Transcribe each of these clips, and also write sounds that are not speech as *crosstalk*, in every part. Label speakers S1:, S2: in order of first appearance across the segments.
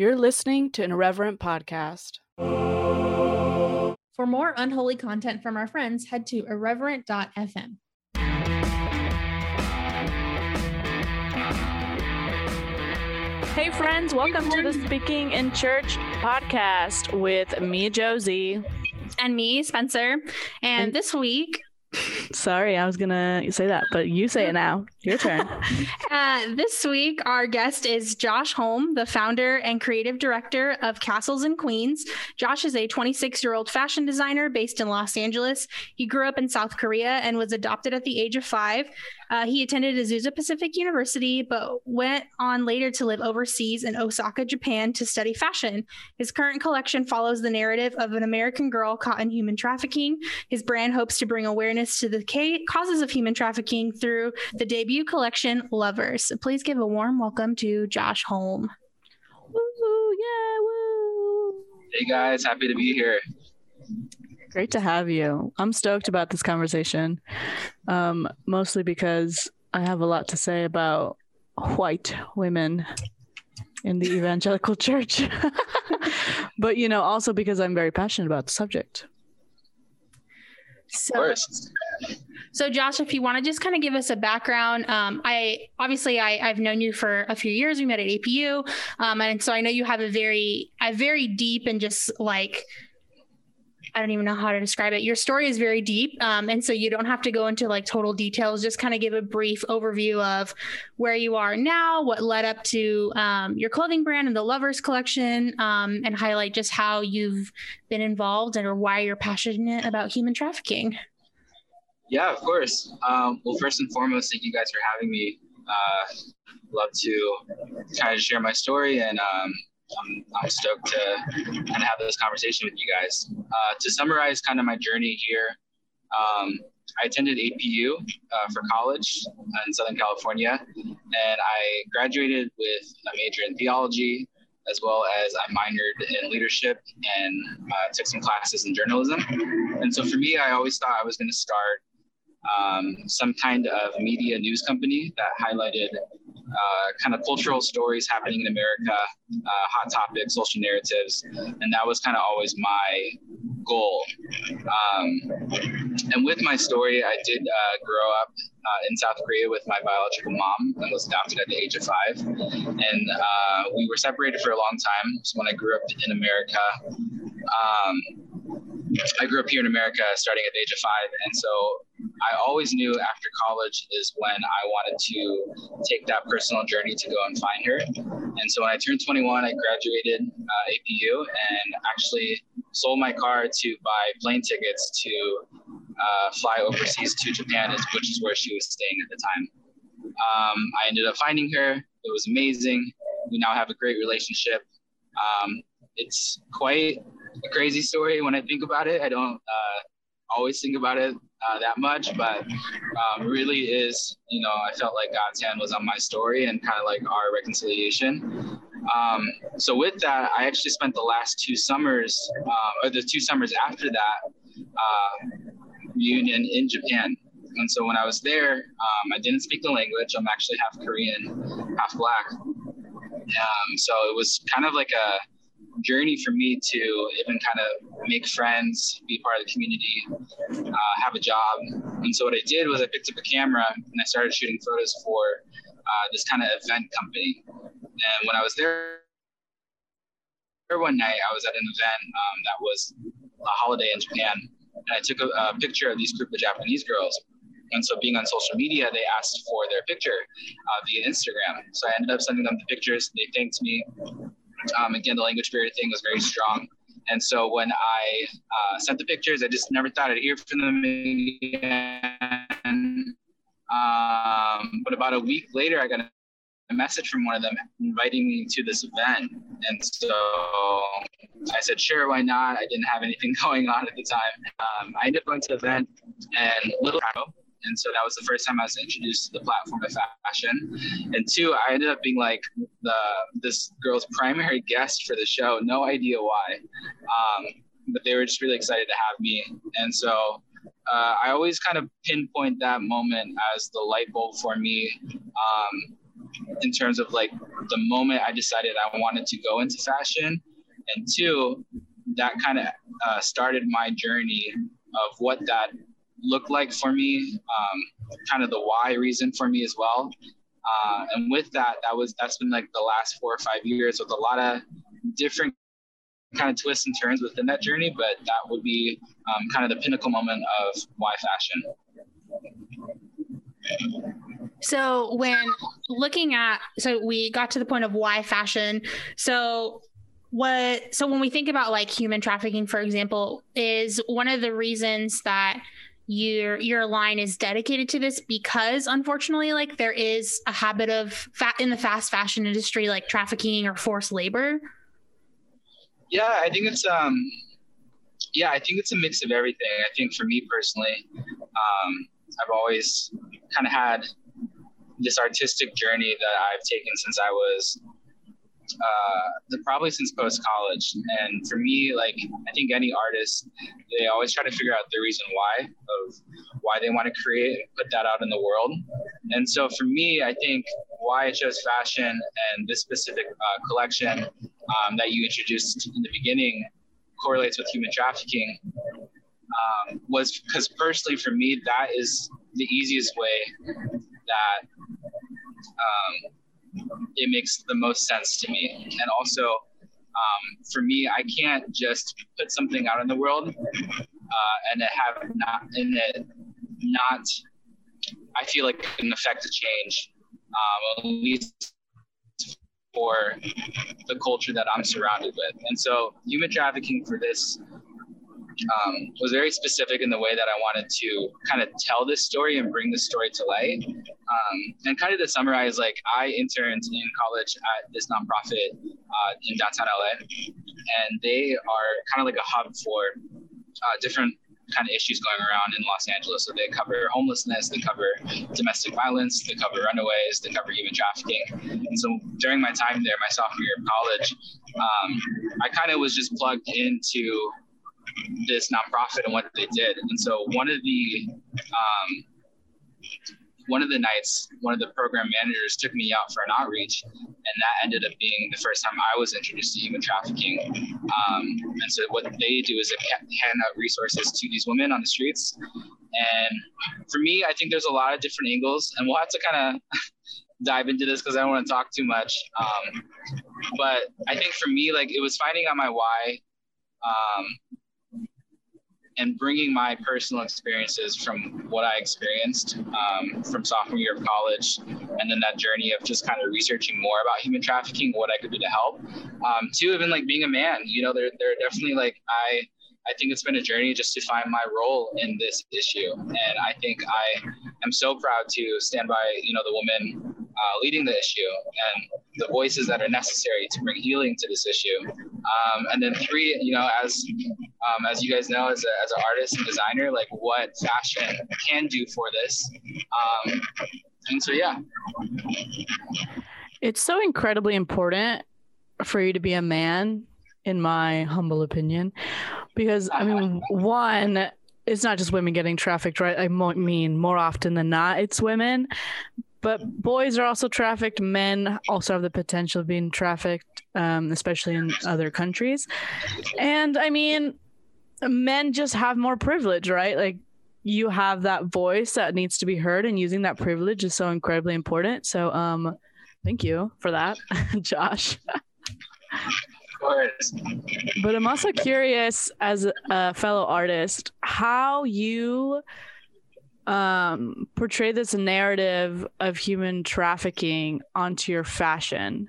S1: You're listening to an irreverent podcast.
S2: For more unholy content from our friends, head to irreverent.fm.
S1: Hey, friends, welcome to the Speaking in Church podcast with me, Josie.
S3: and me, Spencer. And,
S1: And-
S3: this week,
S1: Sorry, I was gonna say that, but you say it now. Your turn. *laughs*
S3: uh, this week, our guest is Josh Holm, the founder and creative director of Castles and Queens. Josh is a 26 year old fashion designer based in Los Angeles. He grew up in South Korea and was adopted at the age of five. Uh, he attended Azusa Pacific University, but went on later to live overseas in Osaka, Japan to study fashion. His current collection follows the narrative of an American girl caught in human trafficking. His brand hopes to bring awareness to the ca- causes of human trafficking through the debut collection, Lovers. Please give a warm welcome to Josh Holm.
S1: woo, yeah, woo.
S4: Hey guys, happy to be here.
S1: Great to have you. I'm stoked about this conversation, um, mostly because I have a lot to say about white women in the evangelical *laughs* church. but, you know, also because I'm very passionate about the subject.
S3: So, so Josh, if you want to just kind of give us a background, um, I obviously I, I've known you for a few years. We met at APU, um, and so I know you have a very a very deep and just like I don't even know how to describe it. Your story is very deep, um, and so you don't have to go into like total details. Just kind of give a brief overview of where you are now, what led up to um, your clothing brand and the Lovers collection, um, and highlight just how you've been involved and or why you're passionate about human trafficking.
S4: Yeah, of course. Um, well, first and foremost, thank you guys for having me. Uh, love to kind of share my story, and um, I'm, I'm stoked to kind of have this conversation with you guys. Uh, to summarize kind of my journey here, um, I attended APU uh, for college in Southern California, and I graduated with a major in theology, as well as I minored in leadership and uh, took some classes in journalism. And so for me, I always thought I was going to start um, some kind of media news company that highlighted uh, kind of cultural stories happening in America, uh, hot topics, social narratives, and that was kind of always my goal. Um, and with my story, I did uh, grow up uh, in South Korea with my biological mom and was adopted at the age of five. And uh, we were separated for a long time. So when I grew up in America, um, I grew up here in America starting at the age of five. And so I always knew after college is when I wanted to take that personal journey to go and find her. And so when I turned 21, I graduated uh, APU and actually sold my car to buy plane tickets to uh, fly overseas to Japan, which is where she was staying at the time. Um, I ended up finding her. It was amazing. We now have a great relationship. Um, it's quite a crazy story when I think about it. I don't uh, always think about it uh, that much, but um, really is, you know, I felt like God's hand was on my story and kind of like our reconciliation. Um, so with that, I actually spent the last two summers, uh, or the two summers after that, uh, reunion in Japan. And so when I was there, um, I didn't speak the language. I'm actually half Korean, half black. Um, so it was kind of like a journey for me to even kind of make friends, be part of the community, uh, have a job. And so what I did was I picked up a camera and I started shooting photos for uh, this kind of event company. And when I was there one night, I was at an event um, that was a holiday in Japan, and I took a, a, picture of these group of Japanese girls. And so, being on social media, they asked for their picture uh, via Instagram. So I ended up sending them the pictures. They thanked me. Um, again, the language barrier thing was very strong. And so when I uh, sent the pictures, I just never thought I'd hear from them again. Um, but about a week later, I got a message from one of them inviting me to this event. And so I said, sure, why not? I didn't have anything *laughs* going on at the time. Um, I ended up going to the event and Little and so that was the first time I was introduced to the platform of fashion. And two, I ended up being like the this girl's primary guest for the show. No idea why, um, but they were just really excited to have me. And so uh, I always kind of pinpoint that moment as the light bulb for me. Um, in terms of like the moment I decided I wanted to go into fashion, and two, that kind of uh, started my journey of what that looked like for me, um, kind of the why reason for me as well. Uh, and with that, that was that's been like the last four or five years with a lot of different kind of twists and turns within that journey. But that would be um, kind of the pinnacle moment of why fashion.
S3: So when looking at so we got to the point of why fashion. So what so when we think about like human trafficking for example is one of the reasons that your your line is dedicated to this because unfortunately like there is a habit of fat in the fast fashion industry like trafficking or forced labor.
S4: Yeah i think it's um yeah i think it's a mix of everything. I think for me personally um i've always kind of had this artistic journey that I've taken since I was uh, probably since post college. And for me, like I think any artist, they always try to figure out the reason why of why they want to create and put that out in the world. And so for me, I think why I chose fashion and this specific uh, collection um, that you introduced in the beginning correlates with human trafficking. Um, was because personally for me that is the easiest way that um, it makes the most sense to me. And also, um, for me, I can't just put something out in the world uh, and it have not in it not. I feel like an effect to change, um, at least for the culture that I'm surrounded with. And so, human trafficking for this um, was very specific in the way that I wanted to kind of tell this story and bring this story to light. Um, and kind of to summarize, like I interned in college at this nonprofit uh, in downtown LA, and they are kind of like a hub for uh, different kind of issues going around in Los Angeles. So they cover homelessness, they cover domestic violence, they cover runaways, they cover human trafficking. And so during my time there, my sophomore year of college, um, I kind of was just plugged into this nonprofit and what they did. And so one of the um, one of the nights, one of the program managers took me out for an outreach, and that ended up being the first time I was introduced to human trafficking. Um, and so what they do is they hand out resources to these women on the streets. And for me, I think there's a lot of different angles, and we'll have to kind of *laughs* dive into this because I don't want to talk too much. Um, but I think for me, like it was finding out my why. Um, and bringing my personal experiences from what I experienced um, from sophomore year of college, and then that journey of just kind of researching more about human trafficking, what I could do to help. Um, even like being a man, you know, there, there are definitely like I I think it's been a journey just to find my role in this issue. And I think I am so proud to stand by, you know, the women uh, leading the issue and the voices that are necessary to bring healing to this issue. Um, and then three, you know, as um, as you guys know, as, a, as an artist and designer, like what fashion can do for this. Um, and so, yeah.
S1: It's so incredibly important for you to be a man, in my humble opinion, because I mean, one, it's not just women getting trafficked, right? I mean, more often than not, it's women. But boys are also trafficked. Men also have the potential of being trafficked, um, especially in other countries. And I mean, men just have more privilege, right? Like you have that voice that needs to be heard, and using that privilege is so incredibly important. So, um, thank you for that, *laughs* Josh. But I'm also curious, as a fellow artist, how you um, portray this narrative of human trafficking onto your fashion.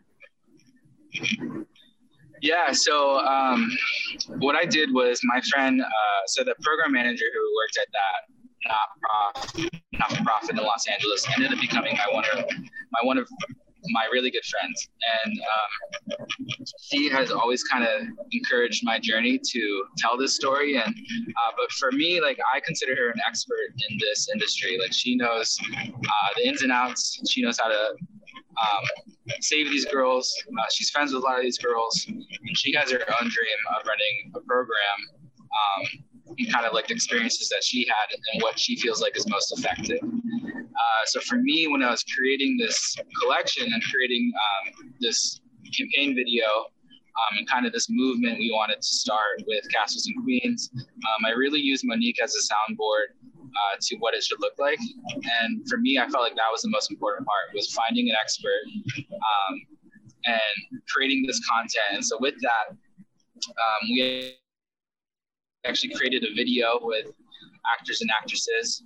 S4: Yeah, so um, what I did was my friend, uh, so the program manager who worked at that not-profit, not-for-profit in Los Angeles ended up becoming my one of my one of my really good friends, and um, she has always kind of encouraged my journey to tell this story. And uh, but for me, like I consider her an expert in this industry. Like she knows uh, the ins and outs. She knows how to um, save these girls. Uh, she's friends with a lot of these girls, and she has her own dream of running a program. Um, kind of like the experiences that she had and what she feels like is most effective. Uh, so for me, when I was creating this collection and creating um, this campaign video um, and kind of this movement we wanted to start with Castles and Queens, um, I really used Monique as a soundboard uh, to what it should look like. And for me, I felt like that was the most important part was finding an expert um, and creating this content. And so with that, um, we actually created a video with actors and actresses.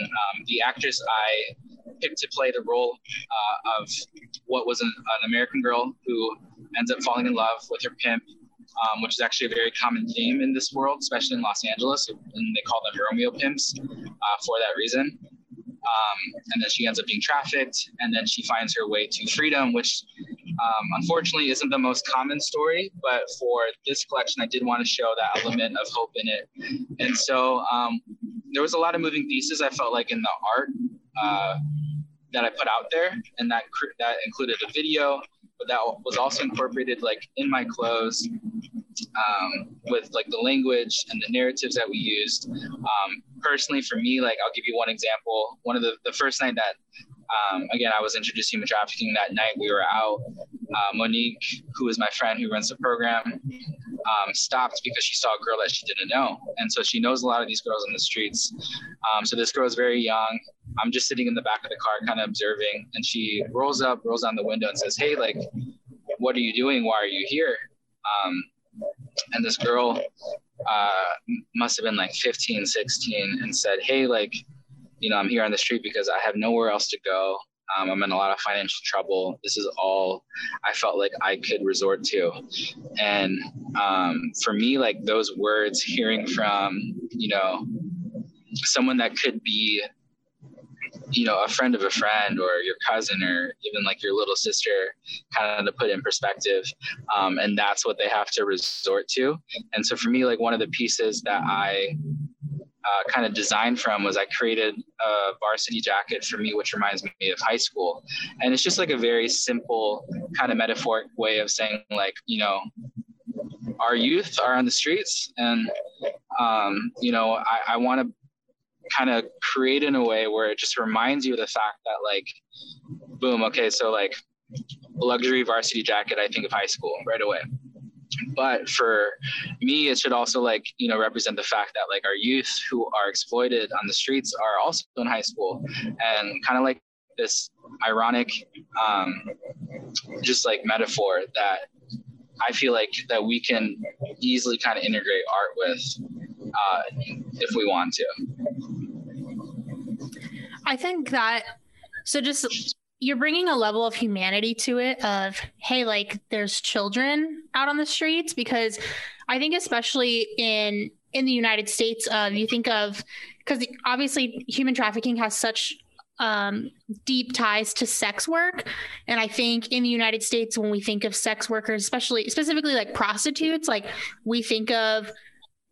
S4: And um, the actress I picked to play the role uh, of what was an, an, American girl who ends up falling in love with her pimp, um, which is actually a very common theme in this world, especially in Los Angeles. And they call them Romeo pimps uh, for that reason. Um, and then she ends up being trafficked, and then she finds her way to freedom, which um, unfortunately isn't the most common story. But for this collection, I did want to show that element of hope in it. And so um, there was a lot of moving pieces. I felt like in the art uh, that I put out there, and that that included a video, but that was also incorporated like in my clothes um, with like the language and the narratives that we used. Um, personally, for me, like I'll give you one example. One of the the first night that um, again, I was introduced to human trafficking that night. We were out. Uh, Monique, who is my friend who runs the program, um, stopped because she saw a girl that she didn't know. And so she knows a lot of these girls in the streets. Um, so this girl is very young. I'm just sitting in the back of the car, kind of observing. And she rolls up, rolls down the window, and says, Hey, like, what are you doing? Why are you here? Um, and this girl uh, must have been like 15, 16, and said, Hey, like, you know, I'm here on the street because I have nowhere else to go. Um, I'm in a lot of financial trouble. This is all I felt like I could resort to. And um, for me, like those words, hearing from, you know, someone that could be, you know, a friend of a friend or your cousin or even like your little sister, kind of to put in perspective. Um, and that's what they have to resort to. And so for me, like one of the pieces that I uh, kind of designed from was I created a varsity jacket for me, which reminds me of high school. And it's just like a very simple kind of metaphoric way of saying, like, you know, our youth are on the streets. And, um, you know, I, I want to kind of create in a way where it just reminds you of the fact that, like, boom, okay, so like luxury varsity jacket, I think of high school right away. But for me it should also like you know represent the fact that like our youth who are exploited on the streets are also in high school. And kind of like this ironic um, just like metaphor that i feel like that we can easily kind of integrate art with uh, if we want to.
S3: I think that so just you're bringing a level of humanity to it of hey like there's children out on the streets because i think especially in in the united states uh, you think of because obviously human trafficking has such um, deep ties to sex work. And i think in the united states when we think of sex workers especially specifically like prostitutes like we think of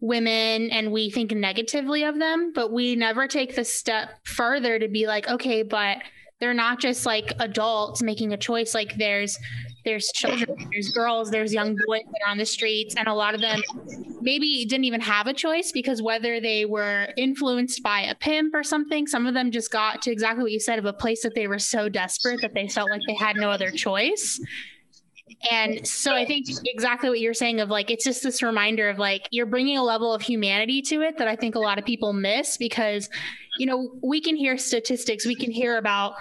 S3: women and we think negatively of them but we never take the step further to be like okay but they're not just like adults making a choice like there's there's children, there's girls, there's young boys that are on the streets, and a lot of them maybe didn't even have a choice because whether they were influenced by a pimp or something, some of them just got to exactly what you said of a place that they were so desperate that they felt like they had no other choice. And so I think exactly what you're saying of like, it's just this reminder of like, you're bringing a level of humanity to it that I think a lot of people miss because, you know, we can hear statistics, we can hear about,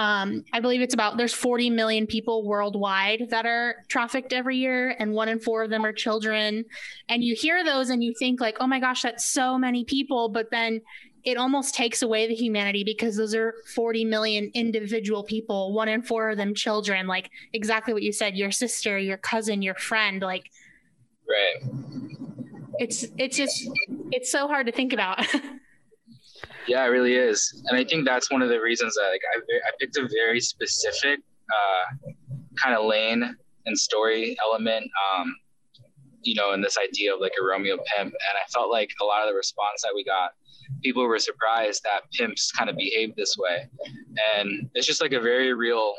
S3: um, I believe it's about there's 40 million people worldwide that are trafficked every year, and one in four of them are children. And you hear those and you think, like, oh my gosh, that's so many people. But then it almost takes away the humanity because those are 40 million individual people, one in four of them children. Like exactly what you said, your sister, your cousin, your friend. Like,
S4: right.
S3: It's it's just it's so hard to think about. *laughs*
S4: yeah, it really is, and I think that's one of the reasons that like I I picked a very specific uh, kind of lane and story element. Um, you know, in this idea of like a Romeo pimp, and I felt like a lot of the response that we got people were surprised that pimps kind of behave this way. And it's just like a very real,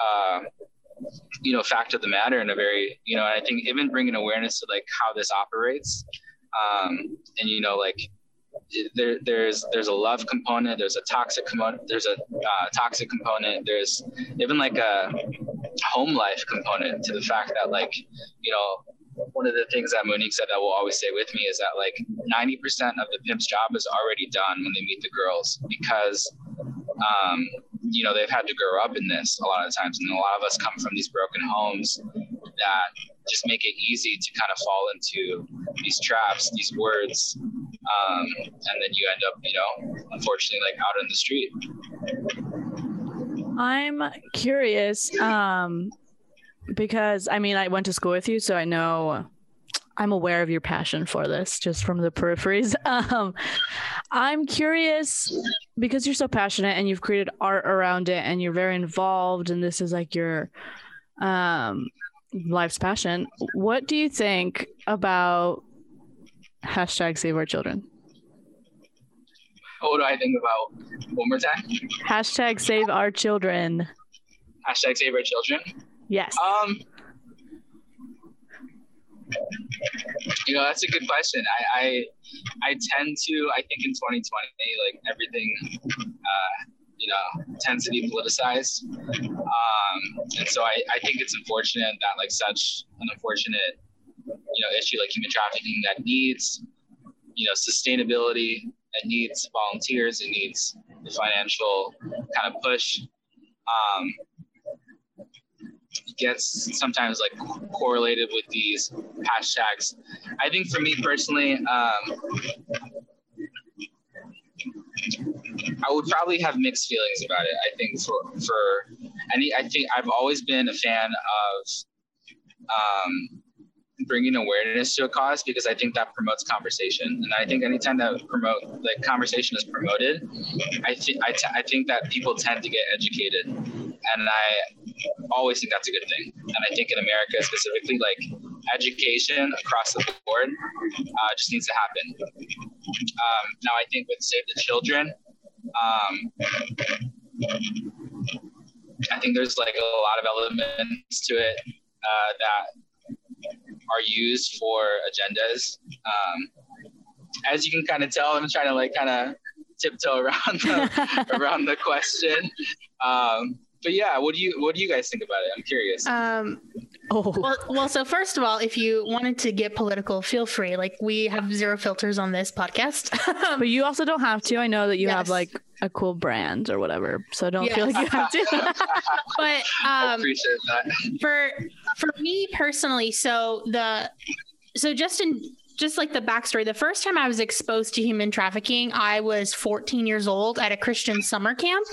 S4: uh, you know, fact of the matter and a very, you know, I think even bringing awareness to like how this operates. Um, and, you know, like there, there's there's a love component, there's a toxic component, there's a uh, toxic component, there's even like a home life component to the fact that like you know one of the things that Monique said that will always stay with me is that like 90% of the pimp's job is already done when they meet the girls because um, you know they've had to grow up in this a lot of times. And a lot of us come from these broken homes that just make it easy to kind of fall into these traps these words um, and then you end up you know unfortunately like out in the street.
S1: I'm curious um because I mean, I went to school with you, so I know I'm aware of your passion for this just from the peripheries. *laughs* Um, I'm curious because you're so passionate and you've created art around it and you're very involved, and this is like your um, life's passion. What do you think about hashtag save our children?
S4: What do I think about? One more time.
S1: Hashtag save our children.
S4: Hashtag save our children.
S1: Yes.
S4: Um, you know, that's a good question. I, I, I tend to, I think in 2020, like everything, uh, you know, tends to be politicized. Um, and so I, I think it's unfortunate that like such an unfortunate, you know, issue like human trafficking that needs, you know, sustainability, it needs volunteers, it needs the financial kind of push. Um, gets sometimes like correlated with these hashtags. I think for me personally, um, I would probably have mixed feelings about it. I think for for any, I think I've always been a fan of um, bringing awareness to a cause because I think that promotes conversation. And I think anytime that promote like conversation is promoted, I think I, t- I think that people tend to get educated, and I always think that's a good thing. And I think in America specifically, like education across the board uh, just needs to happen. Um, now, I think with Save the Children, um, I think there's like a lot of elements to it uh, that are used for agendas. Um, as you can kind of tell, I'm trying to like kind of tiptoe around the, *laughs* around the question. Um, but yeah, what do you what do you guys think about it? I'm curious.
S3: Um, oh. Well, well, so first of all, if you wanted to get political, feel free. Like we have zero filters on this podcast. *laughs*
S1: but you also don't have to. I know that you yes. have like a cool brand or whatever, so don't yes. feel like you have to. *laughs* *laughs*
S3: but um, I appreciate that. For for me personally, so the so just in just like the backstory, the first time I was exposed to human trafficking, I was 14 years old at a Christian summer camp.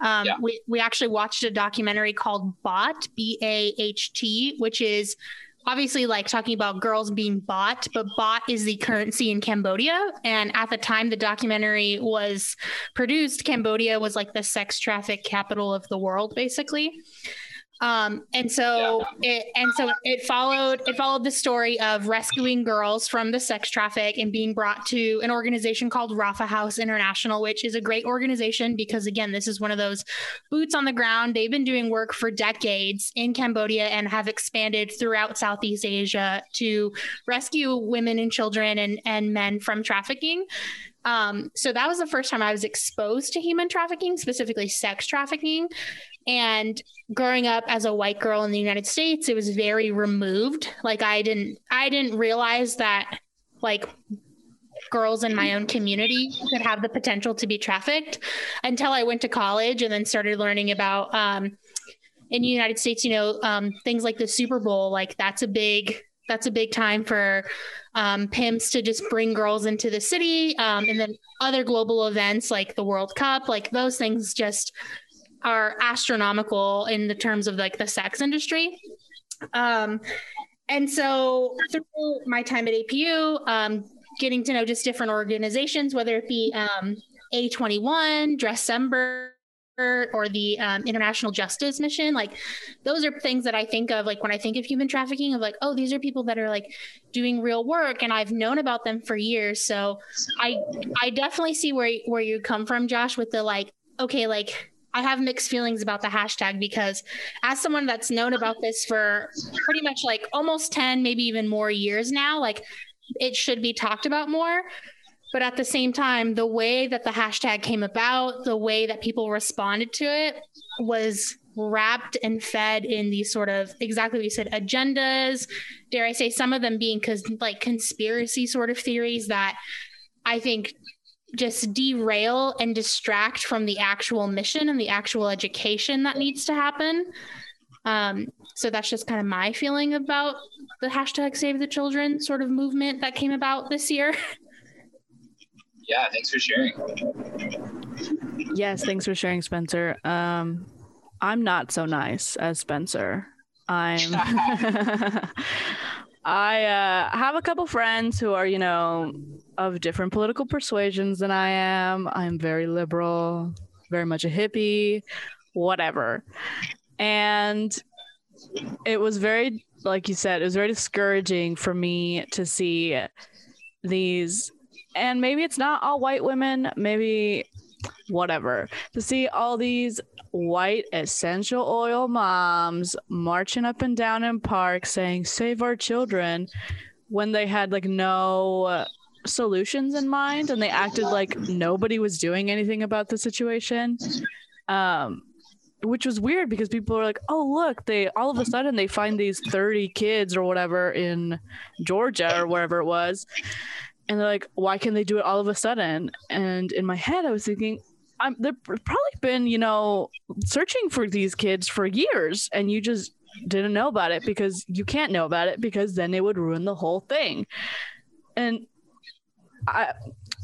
S3: Um, yeah. we, we actually watched a documentary called BAHT, B A H T, which is obviously like talking about girls being bought, but baht is the currency in Cambodia. And at the time the documentary was produced, Cambodia was like the sex traffic capital of the world, basically. Um, and so yeah. it and so it followed it followed the story of rescuing girls from the sex traffic and being brought to an organization called Rapha House International, which is a great organization because again, this is one of those boots on the ground. They've been doing work for decades in Cambodia and have expanded throughout Southeast Asia to rescue women and children and, and men from trafficking. Um, so that was the first time I was exposed to human trafficking, specifically sex trafficking. And growing up as a white girl in the United States, it was very removed. Like I didn't I didn't realize that like girls in my own community could have the potential to be trafficked until I went to college and then started learning about um, in the United States, you know, um, things like the Super Bowl, like that's a big that's a big time for um, pimps to just bring girls into the city. Um, and then other global events like the World Cup, like those things just are astronomical in the terms of like the sex industry. Um, and so through my time at APU, um, getting to know just different organizations, whether it be um, A21, Dressember, or the um, International Justice Mission. Like, those are things that I think of, like, when I think of human trafficking, of like, oh, these are people that are like doing real work, and I've known about them for years. So, I I definitely see where where you come from, Josh, with the like, okay, like I have mixed feelings about the hashtag because as someone that's known about this for pretty much like almost 10, maybe even more years now, like it should be talked about more. But at the same time, the way that the hashtag came about, the way that people responded to it was wrapped and fed in these sort of exactly what you said agendas. Dare I say, some of them being cause like conspiracy sort of theories that I think just derail and distract from the actual mission and the actual education that needs to happen. Um, so that's just kind of my feeling about the hashtag Save the Children sort of movement that came about this year. *laughs*
S4: Yeah, thanks for sharing.
S1: Yes, thanks for sharing, Spencer. Um, I'm not so nice as Spencer. I'm. *laughs* *laughs* I uh, have a couple friends who are, you know, of different political persuasions than I am. I'm very liberal, very much a hippie, whatever. And it was very, like you said, it was very discouraging for me to see these, and maybe it's not all white women, maybe whatever, to see all these white essential oil moms marching up and down in parks saying save our children when they had like no solutions in mind and they acted like nobody was doing anything about the situation um which was weird because people were like oh look they all of a sudden they find these 30 kids or whatever in georgia or wherever it was and they're like why can they do it all of a sudden and in my head i was thinking I'm they've probably been, you know, searching for these kids for years and you just didn't know about it because you can't know about it because then it would ruin the whole thing. And I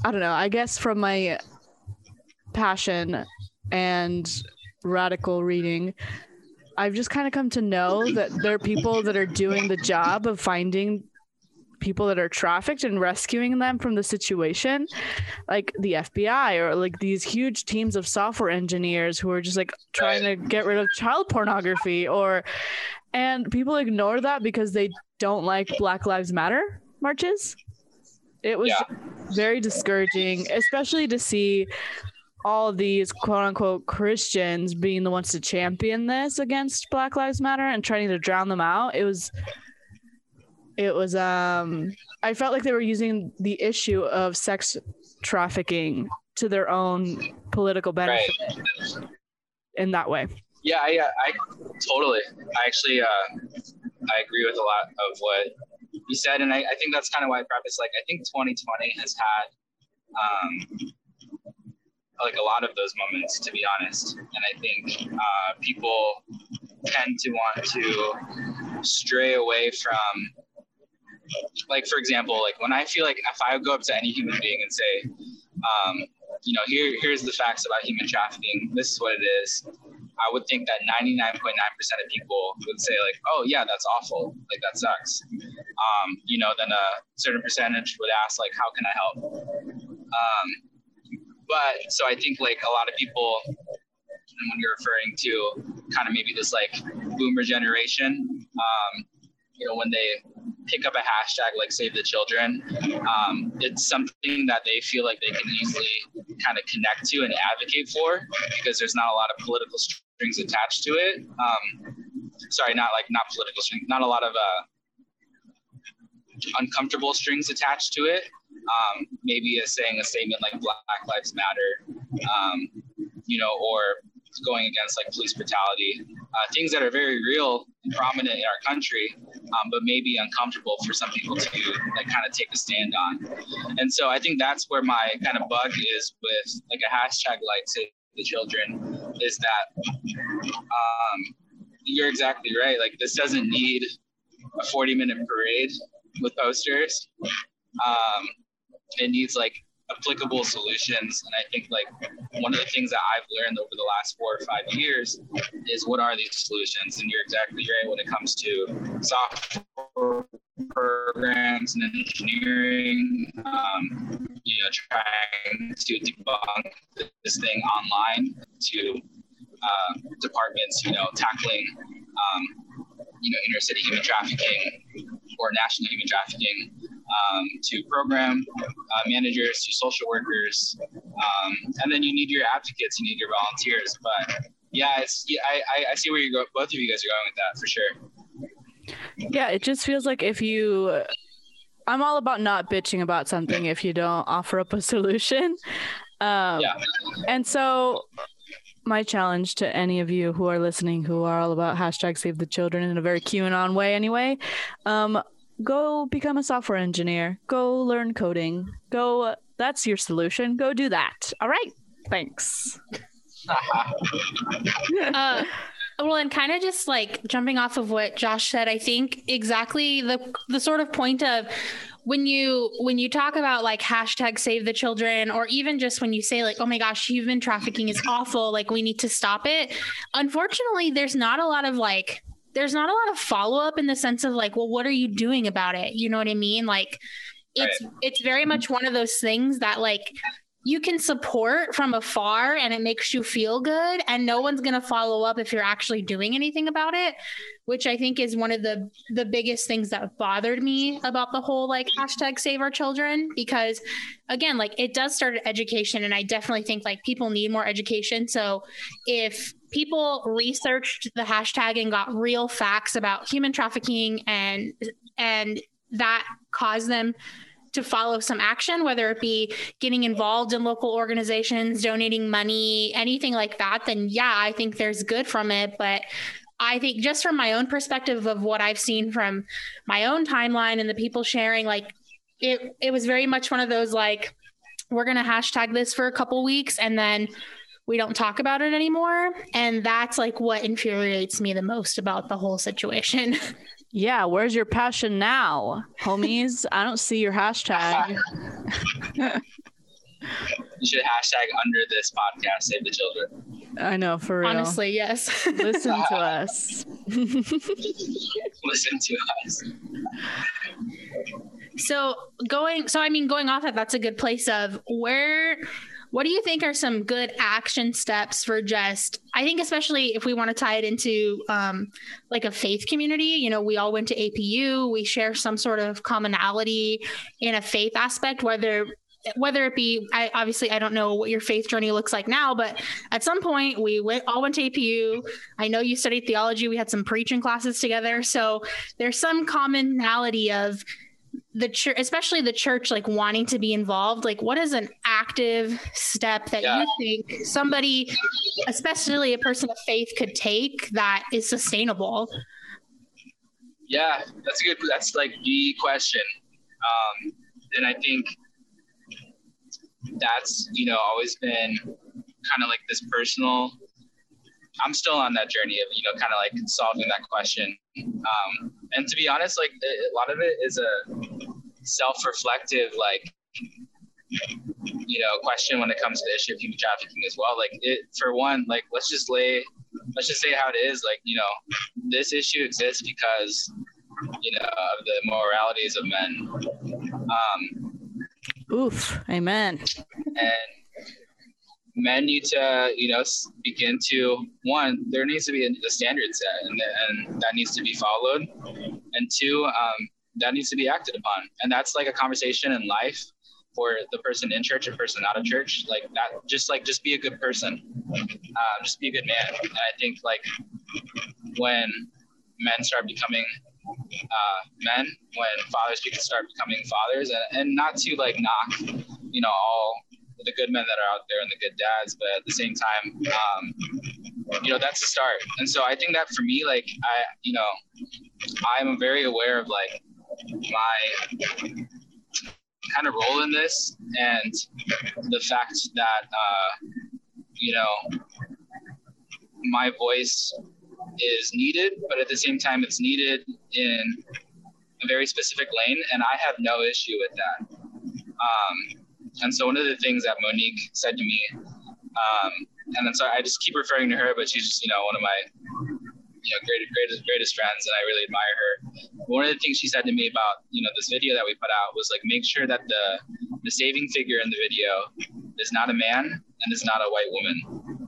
S1: I don't know, I guess from my passion and radical reading, I've just kind of come to know that there are people that are doing the job of finding people that are trafficked and rescuing them from the situation like the FBI or like these huge teams of software engineers who are just like trying to get rid of child pornography or and people ignore that because they don't like Black Lives Matter marches. It was yeah. very discouraging, especially to see all these quote unquote Christians being the ones to champion this against Black Lives Matter and trying to drown them out. It was it was um I felt like they were using the issue of sex trafficking to their own political benefit right. in that way.
S4: Yeah, I, uh, I totally. I actually, uh, I agree with a lot of what you said, and I, I think that's kind of why I preface. Like, I think 2020 has had, um, like a lot of those moments, to be honest. And I think uh, people tend to want to stray away from like for example, like when I feel like if I go up to any human being and say, um, you know, here here's the facts about human trafficking. This is what it is. I would think that 99.9% of people would say like, oh yeah, that's awful. Like that sucks. Um, you know, then a certain percentage would ask like, how can I help? Um, but so I think like a lot of people, when you're referring to kind of maybe this like boomer generation. Um, you know, when they pick up a hashtag like Save the Children, um, it's something that they feel like they can easily kind of connect to and advocate for because there's not a lot of political strings attached to it. Um, sorry, not like not political strings, not a lot of uh, uncomfortable strings attached to it. Um, maybe a saying a statement like Black Lives Matter, um, you know, or going against like police brutality, uh, things that are very real and prominent in our country, um, but maybe uncomfortable for some people to like kind of take a stand on. And so I think that's where my kind of bug is with like a hashtag like Save the Children is that um, you're exactly right. Like this doesn't need a 40 minute parade with posters. Um, it needs like applicable solutions. And I think like one of the things that I've learned over the last four or five years is what are these solutions? And you're exactly right when it comes to software programs and engineering, um, you know, trying to debunk this thing online to uh, departments, you know, tackling, um, you know, inner city human trafficking or national human trafficking um, to program uh, managers to social workers, um, and then you need your advocates, you need your volunteers. But yeah, it's yeah, I, I see where you go. Both of you guys are going with that for sure.
S1: Yeah, it just feels like if you I'm all about not bitching about something if you don't offer up a solution. *laughs* Um, yeah. And so, my challenge to any of you who are listening who are all about hashtag save the children in a very QAnon way, anyway, um, go become a software engineer, go learn coding, go. That's your solution. Go do that. All right. Thanks. *laughs*
S3: uh, well, and kind of just like jumping off of what Josh said, I think exactly the the sort of point of when you when you talk about like hashtag save the children or even just when you say like oh my gosh human trafficking is awful like we need to stop it unfortunately there's not a lot of like there's not a lot of follow up in the sense of like, well, what are you doing about it? You know what I mean? Like, it's it's very much one of those things that like you can support from afar and it makes you feel good and no one's going to follow up if you're actually doing anything about it which i think is one of the the biggest things that bothered me about the whole like hashtag save our children because again like it does start at education and i definitely think like people need more education. So if people researched the hashtag and got real facts about human trafficking and and that caused them to follow some action, whether it be getting involved in local organizations, donating money, anything like that, then yeah, I think there's good from it. But I think just from my own perspective of what I've seen from my own timeline and the people sharing, like it, it was very much one of those like, we're to hashtag this for a couple weeks and then we don't talk about it anymore. And that's like what infuriates me the most about the whole situation. *laughs*
S1: Yeah, where's your passion now, homies? I don't see your hashtag. *laughs*
S4: you should hashtag under this podcast, save the children.
S1: I know, for real.
S3: Honestly, yes.
S1: Listen to *laughs* us. *laughs*
S4: Listen to us.
S3: So going, so I mean, going off that, that's a good place of where what do you think are some good action steps for just, I think, especially if we want to tie it into um, like a faith community? You know, we all went to APU, we share some sort of commonality in a faith aspect, whether whether it be I, obviously i don't know what your faith journey looks like now but at some point we went all went to apu i know you studied theology we had some preaching classes together so there's some commonality of the church especially the church like wanting to be involved like what is an active step that yeah. you think somebody especially a person of faith could take that is sustainable
S4: yeah that's a good that's like the question um and i think that's you know always been kind of like this personal i'm still on that journey of you know kind of like solving that question. Um and to be honest like a lot of it is a self-reflective like you know question when it comes to the issue of human trafficking as well. Like it for one like let's just lay let's just say how it is like you know this issue exists because you know of the moralities of men. Um
S1: oof. Amen.
S4: and men need to, you know, begin to one, there needs to be a, standard set and, and that needs to be followed. And two, um, that needs to be acted upon. And that's like a conversation in life for the person in church and person out of church. Like that, just like, just be a good person. Uh, just be a good man. And I think like when men start becoming uh, men, when fathers start becoming fathers and, and not to like knock, you know, all the good men that are out there and the good dads, but at the same time, um, you know, that's the start. And so I think that for me, like I, you know, I'm very aware of like my kind of role in this and the fact that, uh, you know, my voice is needed, but at the same time, it's needed in a very specific lane, and I have no issue with that. Um, and so one of the things that Monique said to me, um, and then so I just keep referring to her, but she's just you know one of my you know greatest greatest greatest friends, and I really admire her. One of the things she said to me about you know this video that we put out was like make sure that the the saving figure in the video is not a man and is not a white woman.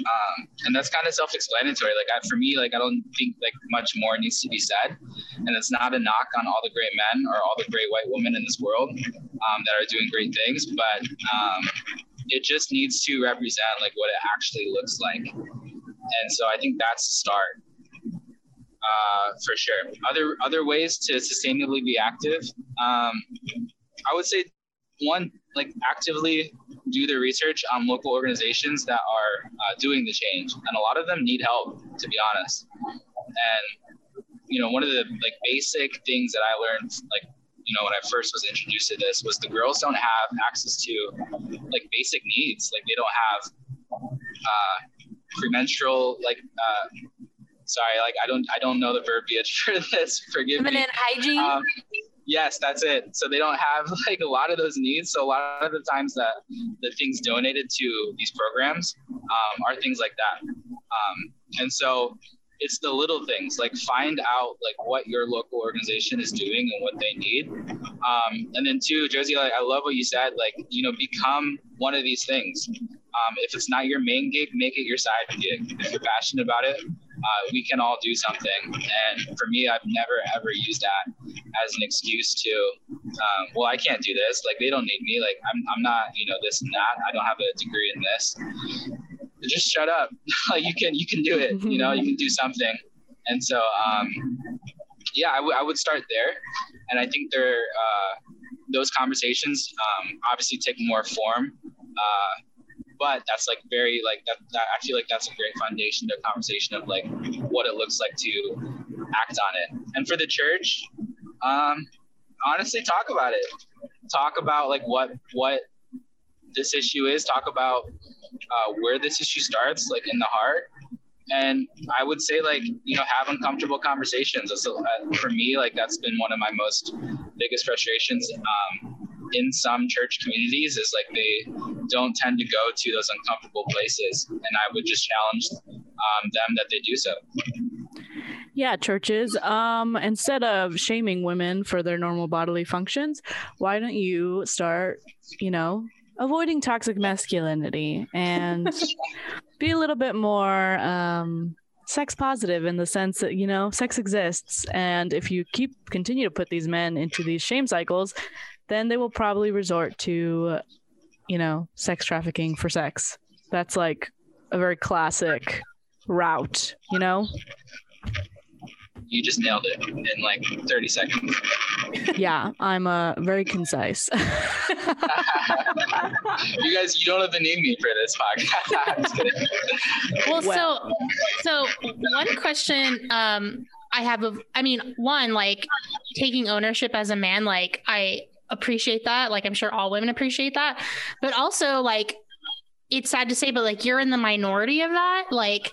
S4: Um, and that's kind of self-explanatory. Like I, for me, like I don't think like much more needs to be said, and it's not a knock on all the great men or all the great white women in this world um, that are doing great things, but um, it just needs to represent like what it actually looks like. And so I think that's the start. Uh, for sure. Other other ways to sustainably be active. Um, I would say one like actively do their research on local organizations that are uh, doing the change, and a lot of them need help, to be honest. And you know, one of the like basic things that I learned, like you know, when I first was introduced to this, was the girls don't have access to like basic needs. Like they don't have uh, premenstrual like. Uh, sorry, like I don't I don't know the verbiage *laughs* for this. Forgive
S3: Feminine
S4: me.
S3: hygiene.
S4: Um, Yes, that's it. So they don't have *laughs* like a lot of those needs. So a lot of the times that the things donated to these programs um, are things like that. Um, and so it's the little things like find out like what your local organization is doing and what they need. Um, and then two, Josie, like I love what you said. Like you know, become one of these things. Um, if it's not your main gig, make it your side gig. If you're passionate about it, uh, we can all do something. And for me, I've never ever used that as an excuse to, um, well, I can't do this. Like they don't need me. Like I'm, I'm not, you know, this and that. I don't have a degree in this. Just shut up. *laughs* like you can, you can do it. You know, you can do something. And so, um, yeah, I, w- I would start there. And I think there, uh, those conversations um, obviously take more form. Uh, but that's like very like that, that I feel like that's a great foundation to a conversation of like what it looks like to act on it. And for the church, um, honestly, talk about it. Talk about like what what this issue is. Talk about uh, where this issue starts, like in the heart. And I would say like you know have uncomfortable conversations. So uh, for me, like that's been one of my most biggest frustrations. Um, in some church communities is like they don't tend to go to those uncomfortable places. And i would just challenge um, them that they do so.
S1: Yeah churches um instead of shaming women for their normal bodily functions why don't you start you know avoiding toxic masculinity and *laughs* be a little bit more um sex positive in the sense that you know sex exists. And if you keep continue to put these men into these shame cycles then they will probably resort to, you know, sex trafficking for sex. That's like a very classic route, you know?
S4: You just nailed it in like 30 seconds.
S1: yeah, I'm uh, very concise. *laughs* you
S4: guys, you don't even need me for this podcast. *laughs*
S2: well, well, so so one question um I have a I mean, one like taking ownership as a man like I appreciate that. Like I'm sure all women appreciate that. But also like it's sad to say, but like you're in the minority of that. Like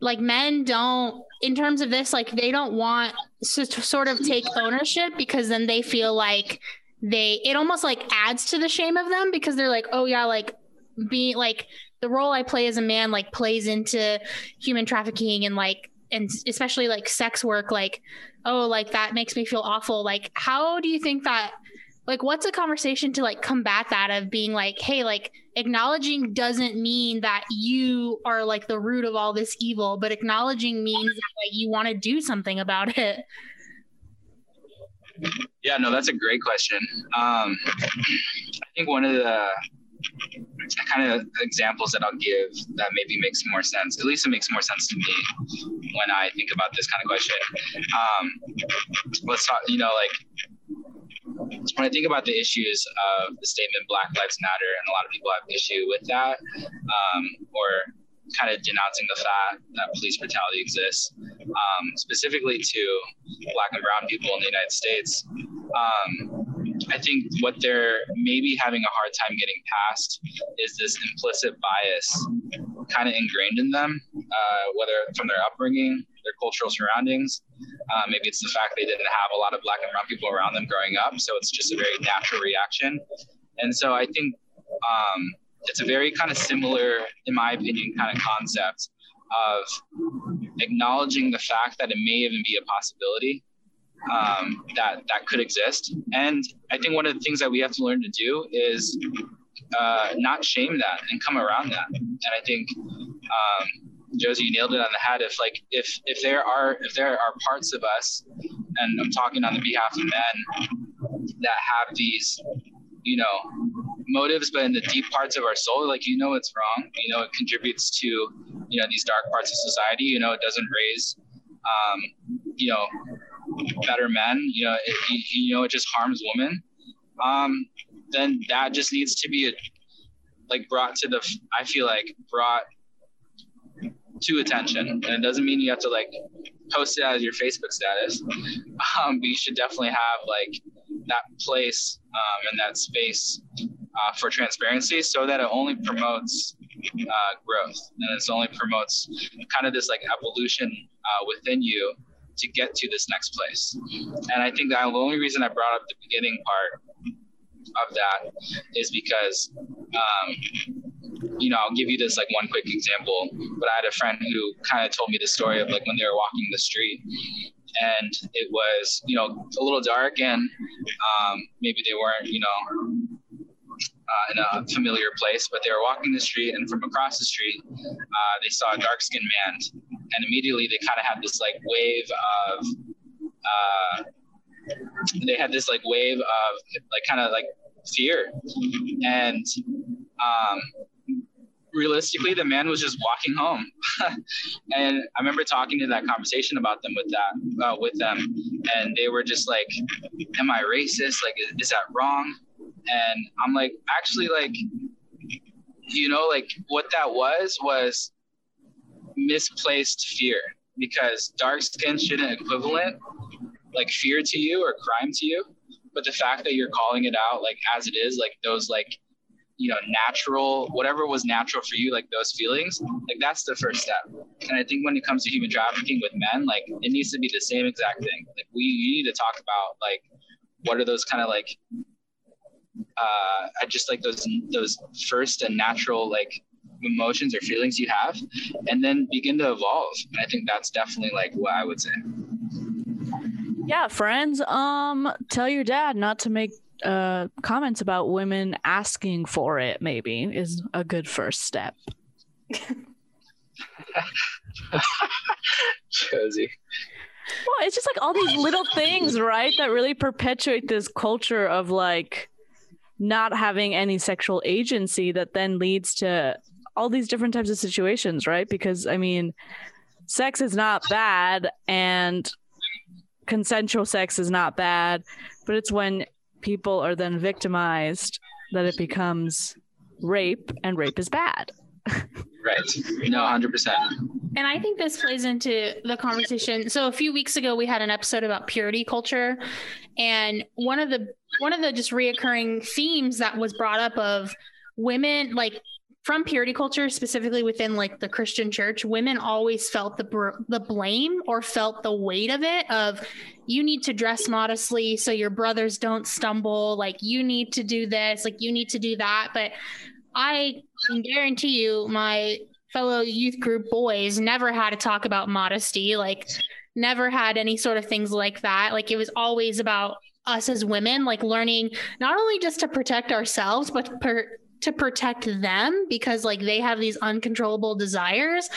S2: like men don't in terms of this, like they don't want to, sort of take ownership because then they feel like they it almost like adds to the shame of them because they're like, oh yeah, like being like the role I play as a man like plays into human trafficking and like and especially like sex work like oh like that makes me feel awful like how do you think that
S3: like what's a conversation to like combat that of being like hey like acknowledging doesn't mean that you are like the root of all this evil but acknowledging means that like you want to do something about it
S4: yeah no that's a great question um i think one of the kind of examples that I'll give that maybe makes more sense. At least it makes more sense to me when I think about this kind of question. Um, let's talk, you know, like when I think about the issues of the statement Black Lives Matter, and a lot of people have issue with that, um, or kind of denouncing the fact that police brutality exists, um, specifically to Black and Brown people in the United States. Um, I think what they're maybe having a hard time getting past is this implicit bias kind of ingrained in them, uh, whether from their upbringing, their cultural surroundings. Uh, maybe it's the fact they didn't have a lot of black and brown people around them growing up, so it's just a very natural reaction. And so I think um, it's a very kind of similar, in my opinion, kind of concept of acknowledging the fact that it may even be a possibility um, that that could exist. And I think one of the things that we have to learn to do is uh, not shame that and come around that. And I think um, Josie, you nailed it on the head. If like if if there are if there are parts of us, and I'm talking on the behalf of men that have these, you know, motives, but in the deep parts of our soul, like you know it's wrong. You know it contributes to you know these dark parts of society. You know it doesn't raise, um, you know, better men, you know, it, you know, it just harms women, um, then that just needs to be a, like brought to the, I feel like brought to attention. And it doesn't mean you have to like post it as your Facebook status, um, but you should definitely have like that place um, and that space uh, for transparency so that it only promotes uh, growth and it only promotes kind of this like evolution uh, within you to get to this next place. And I think that the only reason I brought up the beginning part of that is because, um, you know, I'll give you this like one quick example. But I had a friend who kind of told me the story of like when they were walking the street and it was, you know, a little dark and um, maybe they weren't, you know, uh, in a familiar place, but they were walking the street, and from across the street, uh, they saw a dark skinned man. And immediately they kind of had this like wave of, uh, they had this like wave of like kind of like fear. And um, realistically, the man was just walking home. *laughs* and I remember talking to that conversation about them with that, uh, with them, and they were just like, "Am I racist? Like, is, is that wrong?" And i'm like actually like you know like what that was was misplaced fear. Because dark skin shouldn't equivalent like fear to you or crime to you. But the fact that you're calling it out like as it is like those like you know natural whatever was natural for you like those feelings like that's the first step. And i think when it comes to human trafficking with men like it needs to be the same exact thing. Like we you need to talk about like what are those kind of like uh, I just like those those first and natural like emotions or feelings you have, and then begin to evolve. And I think that's definitely like what I would say.
S1: Yeah, friends. Um, tell your dad not to make uh comments about women asking for it. Maybe is a good first step. *laughs*
S4: Josie.
S1: Well, it's just like all these little things, right, that really perpetuate this culture of like not having any sexual agency that then leads to all these different types of situations, right? Because I mean, sex is not bad and consensual sex is not bad, but it's when people are then victimized that it becomes rape and rape is bad. *laughs*
S4: right. No, 100%.
S3: And I think this plays into the conversation. So a few weeks ago we had an episode about purity culture. And one of the one of the just reoccurring themes that was brought up of women like from purity culture specifically within like the christian church women always felt the br- the blame or felt the weight of it of you need to dress modestly so your brothers don't stumble. Like you need to do this. Like you need to do that. But i can guarantee you my fellow youth group boys never had to talk about modesty like never had any sort of things like that like it was always about us as women, like learning not only just to protect ourselves, but per, to protect them because like they have these uncontrollable desires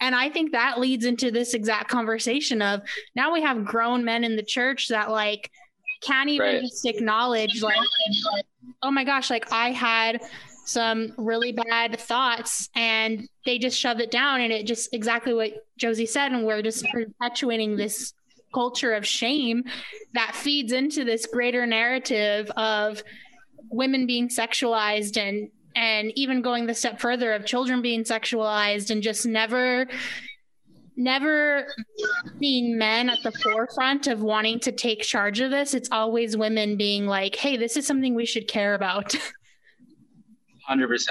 S3: and i think that leads into this exact conversation of now we have grown men in the church that like can't even right. just acknowledge like oh my gosh like i had some really bad thoughts and they just shove it down. And it just exactly what josie said and we're just perpetuating this culture of shame that feeds into this greater narrative of women being sexualized and and even going the step further of children being sexualized and just never never seeing men at the forefront of wanting to take charge of this. It's always women being like hey this is something we should care about *laughs*
S4: 100%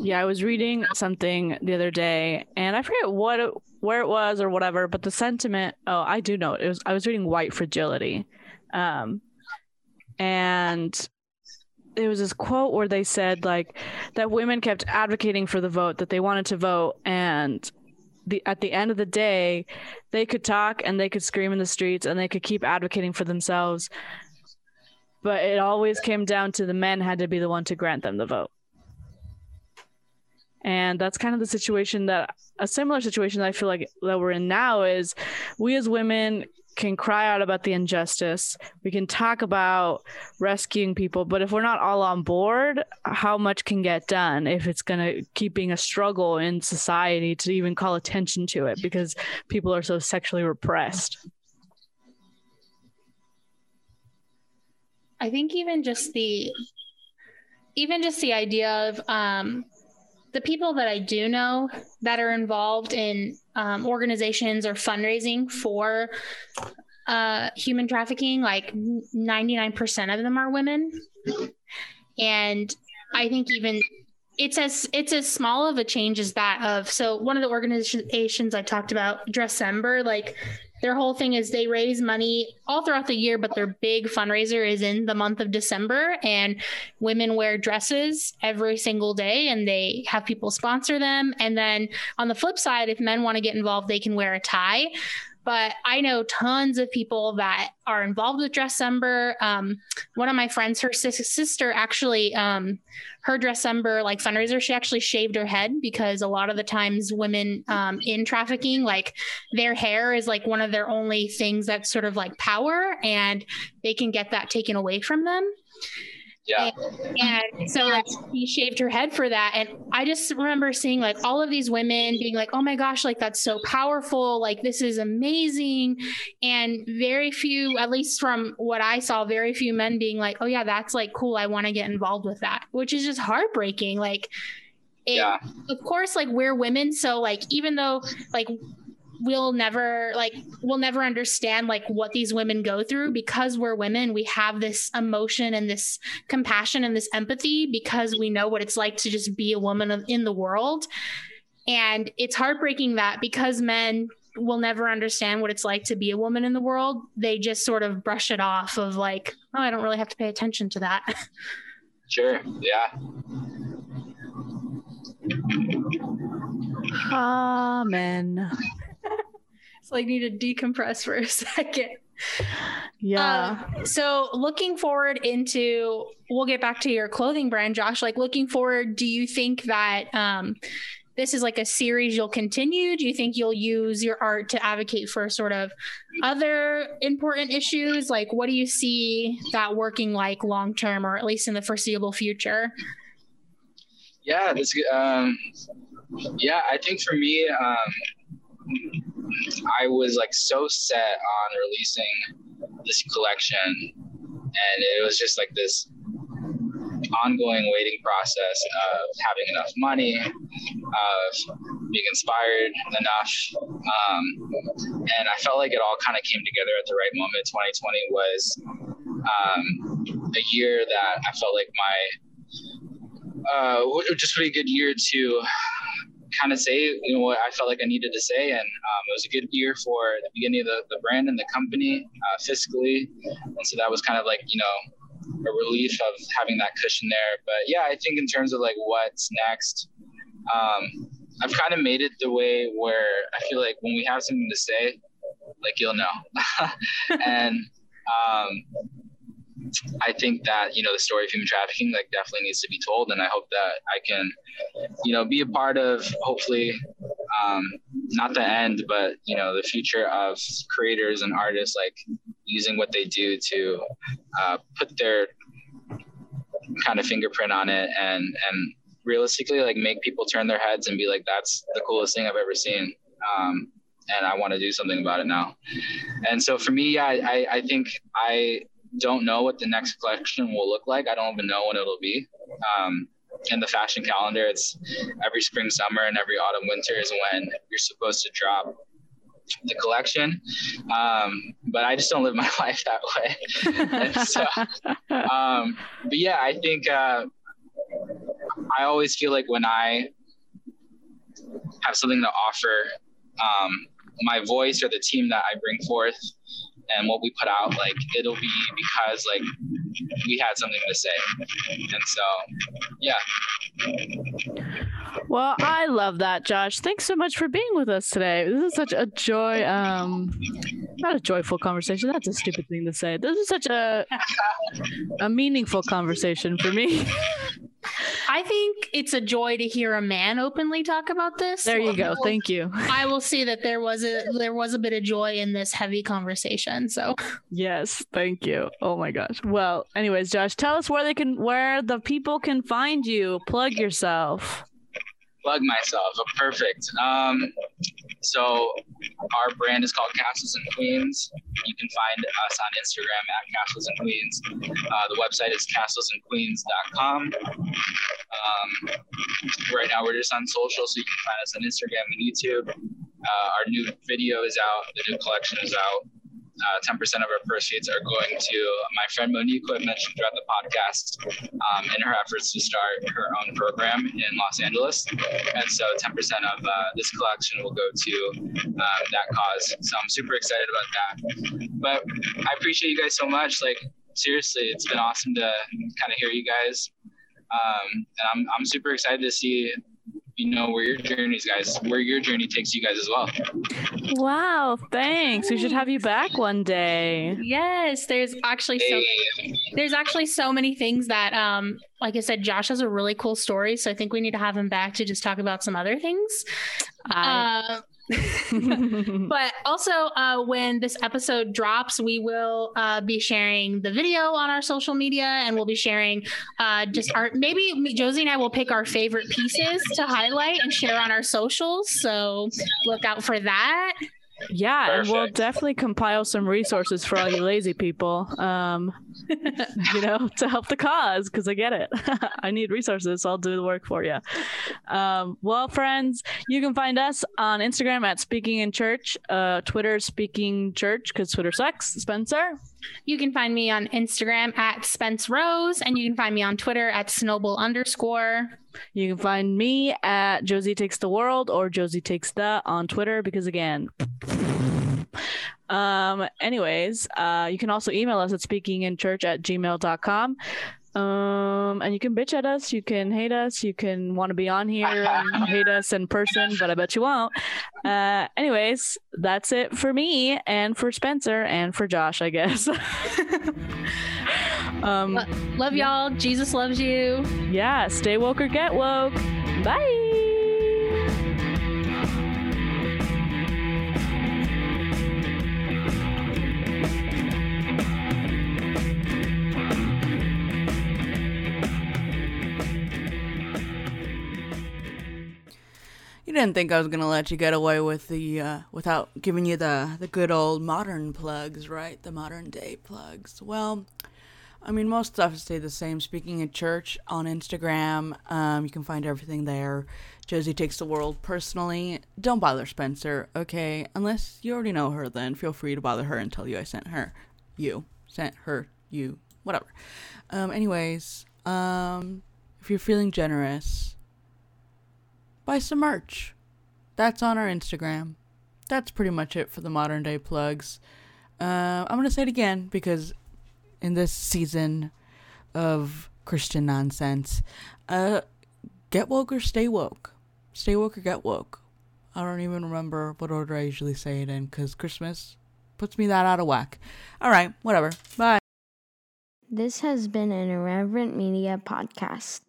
S1: yeah i was reading something the other day and i forget what it, where it was or whatever but the sentiment oh i do know it was i was reading white fragility um and there was this quote where they said like that women kept advocating for the vote that they wanted to vote and the at the end of the day they could talk and they could scream in the streets and they could keep advocating for themselves but it always came down to the men had to be the one to grant them the vote and that's kind of the situation that a similar situation that i feel like that we're in now is we as women can cry out about the injustice. We can talk about rescuing people, but if we're not all on board, how much can get done if it's going to keep being a struggle in society to even call attention to it because people are so sexually repressed?
S3: I think even just the even just the idea of um the people that I do know that are involved in um, organizations or fundraising for uh, human trafficking, like 99% of them are women. And I think even it's as it's as small of a change as that of so one of the organizations I talked about, Dressember, like their whole thing is they raise money all throughout the year, but their big fundraiser is in the month of December. And women wear dresses every single day and they have people sponsor them. And then on the flip side, if men want to get involved, they can wear a tie but I know tons of people that are involved with Dressember. Um, one of my friends, her sister, actually, um, her Dressember like fundraiser, she actually shaved her head because a lot of the times women um, in trafficking, like their hair is like one of their only things that's sort of like power, and they can get that taken away from them.
S4: Yeah.
S3: And, and so like he shaved her head for that. And I just remember seeing like all of these women being like, oh my gosh, like that's so powerful. Like this is amazing. And very few, at least from what I saw, very few men being like, oh yeah, that's like cool. I want to get involved with that, which is just heartbreaking. Like, it, yeah. of course, like we're women. So like, even though like we'll never like we'll never understand like what these women go through. Because we're women we have this emotion and this compassion and this empathy because we know what it's like to just be a woman in the world. And it's heartbreaking that because men will never understand what it's like to be a woman in the world they just sort of brush it off of like oh i don't really have to pay attention to that.
S4: Sure yeah.
S1: Amen
S5: like need to decompress for a *laughs* second.
S1: Yeah.
S5: Uh, so looking forward into we'll get back to your clothing brand, Josh. Like looking forward, do you think that um this is like a series you'll continue? Do you think you'll use your art to advocate for sort of other important issues? Like what do you see that working like long term or at least in the foreseeable future?
S4: Yeah, this um yeah, I think for me um I was like so set on releasing this collection, and it was just like this ongoing waiting process of having enough money, of being inspired enough. Um, and I felt like it all kind of came together at the right moment. 2020 was um, a year that I felt like my uh, just really good year to kind of say you know what I felt like I needed to say, and um, it was a good year for the beginning of the, the brand and the company uh, fiscally, and so that was kind of like you know a relief of having that cushion there. But yeah, I think in terms of like what's next, um, I've kind of made it the way where I feel like when we have something to say, like you'll know, *laughs* and um, I think that you know the story of human trafficking like definitely needs to be told, and I hope that I can, you know, be a part of hopefully um, not the end, but you know the future of creators and artists like using what they do to uh, put their kind of fingerprint on it and and realistically like make people turn their heads and be like that's the coolest thing I've ever seen. Um, and I want to do something about it now. And so for me, yeah, I, I think I don't know what the next collection will look like. I don't even know when it'll be. Um, in the fashion calendar, it's every spring, summer, and every autumn, winter is when you're supposed to drop the collection. Um, but I just don't live *laughs* my life that way. *laughs* so, um, but yeah, I think uh, I always feel like when I have something to offer, um, my voice or the team that I bring forth and what we put out, like it'll be because like we had something to say. And so, yeah.
S1: Well, I love that, Josh. Thanks so much for being with us today. This is such a joy, um, not a joyful conversation. That's a stupid thing to say. This is such a a meaningful conversation for me. *laughs*
S3: I think it's a joy to hear a man openly talk about this.
S1: There you go. Thank you.
S3: I will see that there was a there was a bit of joy in this heavy conversation. So
S1: yes, thank you. Oh my gosh. Well, anyways, Josh, tell us where they can where the people can find you. Plug yourself
S4: plug myself. Perfect. Um, so our brand is called Castles and Queens. You can find us on Instagram at Castles and Queens. Uh, the website is castlesandqueens.com. Um, right now we're just on social, so you can find us on Instagram and YouTube. Uh, our new video is out. The new collection is out 10% of our proceeds are going to my friend Monique, who I mentioned throughout the podcast, um, in her efforts to start her own program in Los Angeles. And so 10% of uh, this collection will go to uh, that cause. So I'm super excited about that. But I appreciate you guys so much. Like, seriously, it's been awesome to kind of hear you guys. Um, and I'm, I'm super excited to see you know where your journeys guys where your journey takes you guys as well.
S1: Wow thanks. We should have you back one day.
S3: Yes there's actually so there's actually so many things that um like i said josh has a really cool story so i think we need to have him back to just talk about some other things. I, uh, *laughs* but also, uh, when this episode drops, we will uh, be sharing the video on our social media, and we'll be sharing uh, just our maybe Josie and I will pick our favorite pieces to highlight and share on our socials. So look out for that.
S1: Yeah, and we'll definitely compile some resources for all you lazy people, um, *laughs* you know, to help the cause because I get it. *laughs* I need resources, so I'll do the work for you. Um, well, friends, you can find us on Instagram at Speaking in Church, uh, Twitter Speaking Church because Twitter sucks. Spencer.
S3: You can find me on Instagram at Spence Rose, and you can find me on Twitter at Snowball underscore.
S1: You can find me at Josie Takes the World or Josie Takes the on Twitter because again. Um, anyways, uh, you can also email us at speakinginchurch at gmail.com. Um, and you can bitch at us, you can hate us, you can want to be on here and *laughs* hate us in person, but I bet you won't. Uh, anyways, that's it for me and for Spencer and for Josh, I guess. *laughs*
S3: um, love y'all. Jesus loves you.
S1: Yeah, stay woke or get woke. Bye.
S6: You didn't think I was gonna let you get away with the uh, without giving you the the good old modern plugs, right? The modern day plugs. Well, I mean, most stuff stayed the same. Speaking at church on Instagram, um, you can find everything there. Josie takes the world personally. Don't bother Spencer, okay? Unless you already know her, then feel free to bother her and tell you I sent her. You sent her. You whatever. Um, anyways, um, if you're feeling generous buy some merch. That's on our Instagram. That's pretty much it for the modern day plugs. Uh, I'm going to say it again because in this season of Christian nonsense, uh, get woke or stay woke. Stay woke or get woke. I don't even remember what order I usually say it in because Christmas,
S1: puts me that out of whack. All right, whatever. Bye.
S7: This has been an Irreverent Media podcast.